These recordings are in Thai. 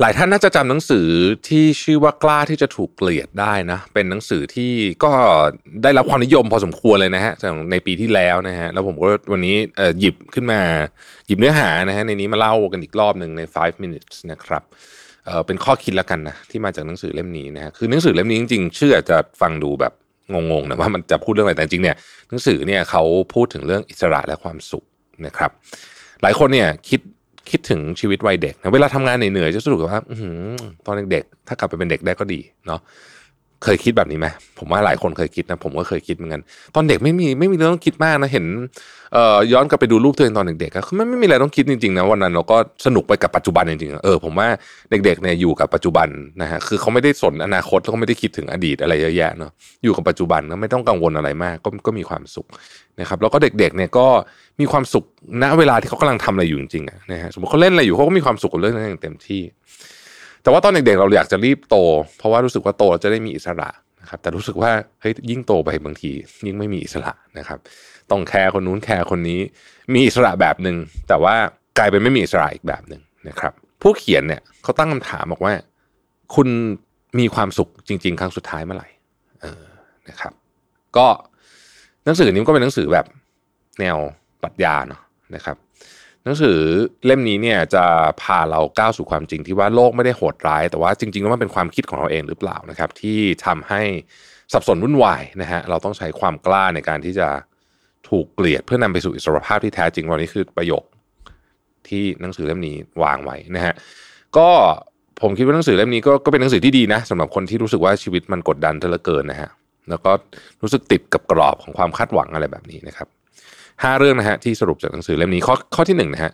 หลายท่านน่าจะจำหนังสือที่ชื่อว่ากล้าที่จะถูกเกลียดได้นะ เป็นหนังสือที่ก็ได้รับความนิยมพอสมควรเลยนะฮะในปีที่แล้วนะฮะแล้วผมก็วันนี้หยิบขึ้นมาหยิบเนื้อหานะฮะในนี้มาเล่ากันอีกรอบหนึ่งใน 5 minutes นะครับเเป็นข้อคิดแล้วกันนะที่มาจากหนังสือเล่มนี้นะฮะคือหนังสือเล่มนี้จริงๆชื่อจะฟังดูแบบงงๆนะว่ามันจะพูดเรื่องอะไรแต่จริงเนี่ยหนังสือเนี่ยเขาพูดถึงเรื่องอิสระและความสุขนะครับ หลายคนเนี่ยคิด คิดถึงชีวิตวัยเด็กนะเวลาทำงานเหนื่อยๆจะรู้สึกว่าอตอนเด็กๆถ้ากลับไปเป็นเด็กได้ก็ดีเนาะ เคยคิดแบบนี้ไหมผมว่าหลายคนเคยคิดนะผมก็เคยคิดเหมือนกันตอนเด็กไม่มีไม่มีเรื่องต้องคิดมากนะเห็นเอ่อย้อนกลับไปดูรูปตัวเองตอนเด็กๆก็ไม่ไม่มีอะไรต้องคิดจริงๆนะวันนั้นเราก็สนุกไปกับปัจจุบันจริงๆเออผมว่าเด็กๆเนี่ยอยู่กับปัจจุบันนะฮะคือเขาไม่ได้สนอนาคตแล้วก็ไม่ได้คิดถึงอดีตอะไรเยอะแยะเนาะอยู่กับปัจจุบันก็ไม่ต้องกังวลอะไรมากก็ก็มีความสุขนะครับแล้วก็เด็กๆเนี่ยก็มีความสุขณเวลาที่เขากำลังทำอะไรอยู่จริงๆนะฮะสมมติเขาเล่นอะไรอยู่เขาก็มีความสุขกับเรื่องนั้นอย่างเต็มที่ แต่ว่าตอนเด็กๆเราอยากจะรีบโต เพราะว่ารู้สึกว่าโตเราจะได้มีอิสระนะครับแต่รู้สึกว่าเฮ้ยยิ่งโตไปบางที ยิ่งไม่มีอิสระนะครับ ต้องแคร์คนนู้นแคร์คนนี้ มีอิสระแบบหนึ่งแต่ว่ากลายเป็นไม่มีอิสระอีกแบบหนึ่งนะครับ ผู้เขียนเนี่ยเขาตั้งคำถามบอกว่า คุณมีความสุขจริง ๆ ครั้งสุดท้ายเมื่อไหร่เออนะครับ ก็หนังสือนี้ก็เป็นหนังสือแบบแนวปรัชญาเนาะนะครับ นังสือเล่มนี้เนี่ยจะพาเราก้าวสู่ความจริงที่ว่าโลกไม่ได้โหดร้าย แต่ว่าจริงๆแล้วมันเป็นความคิดของเราเองหรือเปล่านะครับ ที่ทำให้สับสนวุ่นวายนะฮะเราต้องใช้ความกล้าในการที่จะถูกเกลียดเพื่อนำไปสู่อิสรภาพที่แท้จริงวันนี้คือประโยคที่หนังสือเล่มนี้วางไว้นะฮะก็ผมคิดว่าหนังสือเล่มนี้ก็ก็เป็นหนังสือที่ดีนะสำหรับคนที่รู้สึกว่าชีวิตมันกดดันเหลือเกินนะฮะแล้วก็รู้สึกติดกับกรอบของความคาดหวังอะไรแบบนี้นะครับ ห้าเรื่องนะฮะที่สรุปจากหนังสือเล่มนี้ข้อข้อที่หนึ่งนะฮะ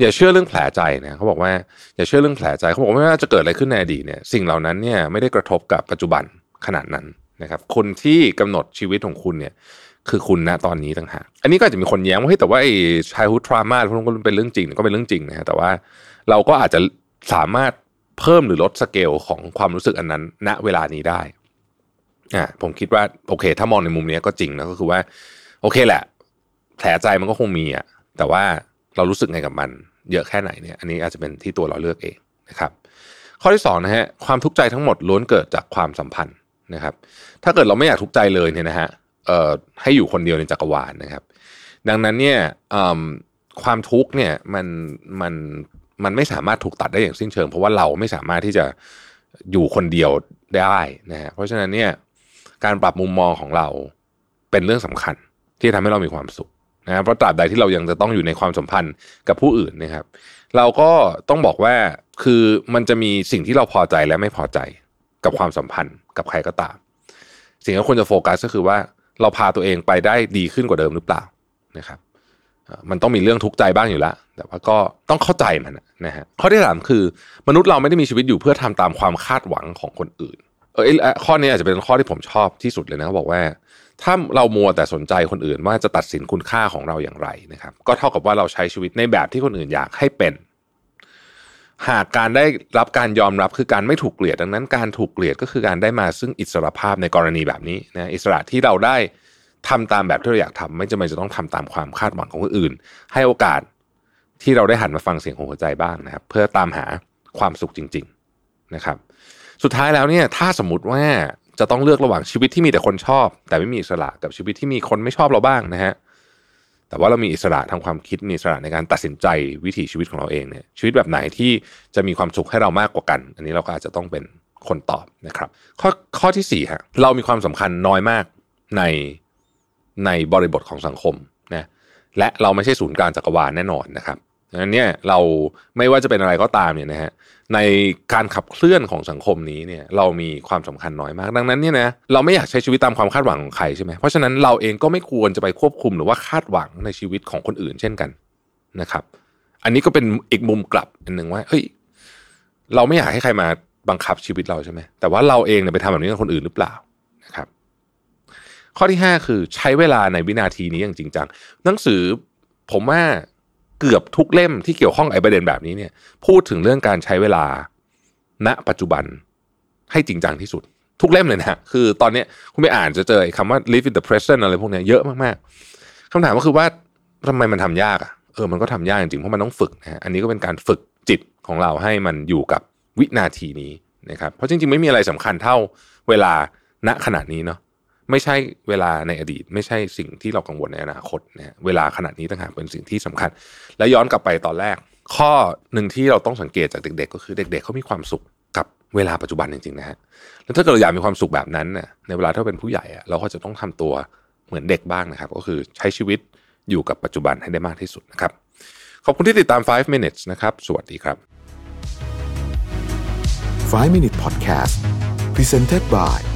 อย่าเชื่อเรื่องแผลใจนะเขาบอกว่าอย่าเชื่อเรื่องแผลใจเขาบอกว่าไม่ว่าจะเกิดอะไรขึ้นในอดีตเนี่ยสิ่งเหล่านั้นเนี่ยไม่ได้กระทบกับปัจจุบันขนาดนั้นนะครับคนที่กำหนดชีวิตของคุณเนี่ยคือคุณณตอนนี้ต่างหากอันนี้ก็อาจจะมีคนแย้งว่าเฮ้ยแต่ว่าไอ้ childhood trauma พวกนั้นก็เป็นเรื่องจริงก็เป็นเรื่องจริงนะฮะแต่ว่าเราก็อาจจะสามารถเพิ่มหรือลดสเกลของความรู้สึกอันนั้น ณเวลานี้ได้อ่าผมคิดว่าโอเค ถ้ามองในมุมนี้ก็จริงนะก็คือว่า โอเคแหละ แผลใจมันก็คงมีอะแต่ว่าเรารู้สึกไงกับมัน เยอะแค่ไหนเนี่ยอันนี้อาจจะเป็นที่ตัวเราเลือกเองนะครับ ข้อที่สองนะฮะความทุกข์ใจทั้งหมดล้วนเกิดจากความสัมพันธ์นะครับ ถ้าเกิดเราไม่อยากทุกข์ใจเลยเนี่ยนะฮะเอ่อให้อยู่คนเดียวในจักรวาลนะครับ ดังนั้นเนี่ยความทุกข์เนี่ยมันมันมันไม่สามารถถูกตัดได้อย่างสิ้นเชิง เพราะว่าเราไม่สามารถที่จะอยู่คนเดียวได้นะฮะเพราะฉะนั้นเนี่ยการปรับมุมมองของเราเป็นเรื่องสำคัญที่ทำให้เรามีความสุข นะครับเพราะตราบใดที่เรายังจะต้องอยู่ในความสัมพันธ์กับผู้อื่นนะครับ เราก็ต้องบอกว่าคือมันจะมีสิ่งที่เราพอใจและไม่พอใจกับความสัมพันธ์กับใครก็ตาม สิ่งที่ควรจะโฟกัสก็คือว่าเราพาตัวเองไปได้ดีขึ้นกว่าเดิมหรือเปล่านะครับ มันต้องมีเรื่องทุกข์ใจบ้างอยู่แล้วแต่ว่าก็ต้องเข้าใจมันนะฮะข้อที่สามคือ มนุษย์เราไม่ได้มีชีวิตอยู่เพื่อทำตามความคาดหวังของคนอื่นเออข้อนี้อาจจะเป็นข้อที่ผมชอบที่สุดเลยนะเขาบอกว่า ถ้าเรามัวแต่สนใจคนอื่นว่าจะตัดสินคุณค่าของเราอย่างไรนะครับ ก็เท่ากับว่าเราใช้ชีวิตในแบบที่คนอื่นอยากให้เป็น หากการได้รับการยอมรับคือการไม่ถูกเกลียดดังนั้น การถูกเกลียดก็คือการได้มาซึ่งอิสรภาพในกรณีแบบนี้นะอิสระที่เราได้ทำตามแบบที่เราอยากทำไม่จำเป็นจะต้องทำตามความคาดหวังของคนอื่น ให้โอกาสที่เราได้หันมาฟังเสียงของหัวใจบ้างนะครับ เพื่อตามหาความสุขจริง ๆนะครับ สุดท้ายแล้วเนี่ยถ้าสมมติว่า จะต้องเลือกระหว่างชีวิตที่มีแต่คนชอบ แต่ไม่มีอิสระกับชีวิตที่มีคนไม่ชอบเราบ้างนะฮะแต่ว่าเรามีอิสระทางความคิดมีอิสระในการตัดสินใจวิถีชีวิตของเราเองเนี่ยชีวิตแบบไหนที่จะมีความสุขให้เรามากกว่ากัน อันนี้เราก็อาจจะต้องเป็นคนตอบนะครับ ข้อข้อที่สี่ฮะเรามีความสำคัญน้อยมากในในบริบทของสังคมนะและเราไม่ใช่ศูนย์กลางจักรวาลแน่นอนนะครับ ดังนั้นเนี่ยเราไม่ว่าจะเป็นอะไรก็ตามเนี่ยนะฮะในการขับเคลื่อนของสังคมนี้เนี่ยเรามีความสำคัญน้อยมาก ดังนั้นเนี่ยนะเราไม่อยากใช้ชีวิตตามความคาดหวังของใครใช่ไหมเพราะฉะนั้นเราเองก็ไม่ควรจะไปควบคุมหรือว่าคาดหวังในชีวิตของคนอื่น เช่นกันนะครับ อันนี้ก็เป็นอีกมุมกลับอันหนึ่งว่าเฮ้ยเราไม่อยากให้ใครมาบังคับชีวิตเราใช่ไหมแต่ว่าเราเองเนี่ยไปทำแบบนี้กับคนอื่นหรือเปล่านะครับ ข้อที่ 5 คือใช้เวลาในวินาทีนี้อย่างจริงจังหนังสือผมว่า เกือบทุกเล่มที่เกี่ยวข้องไอ้ประเด็นแบบนี้เนี่ย พูดถึงเรื่องการใช้เวลา ณ ปัจจุบันให้จริงจังที่สุด ทุกเล่มเลยนะคือตอนนี้คุณไปอ่านจะเจอคำว่า live in the present อะไรพวกนี้เยอะมากๆคำถามก็คือว่าทำไมมันทำยากอะเออมันก็ทำยากจริงๆเพราะมันต้องฝึกนะฮะอันนี้ก็เป็นการฝึกจิตของเราให้มันอยู่กับวินาทีนี้นะครับเพราะจริงๆไม่มีอะไรสำคัญเท่าเวลาณขณะนี้เนาะ ไม่ใช่เวลาในอดีต ไม่ใช่สิ่งที่เรากังวลในอนาคตนะเวลาขณะนี้ต่างหากเป็นสิ่งที่สำคัญ และย้อนกลับไปตอนแรก ข้อหนึ่งที่เราต้องสังเกตจากเด็ก ๆ ก็คือเด็ก ๆเขามีความสุขกับเวลาปัจจุบันจริงๆนะฮะแล้วถ้าเกิดเราอยากมีความสุขแบบนั้นน่ะในเวลาที่เป็นผู้ใหญ่อะเราก็จะต้องทำตัวเหมือนเด็กบ้างนะครับ ก็คือใช้ชีวิตอยู่กับปัจจุบันให้ได้มากที่สุดนะครับ ขอบคุณที่ติดตาม 5 minutes นะครับ สวัสดีครับ 5 Minute Podcast Presented by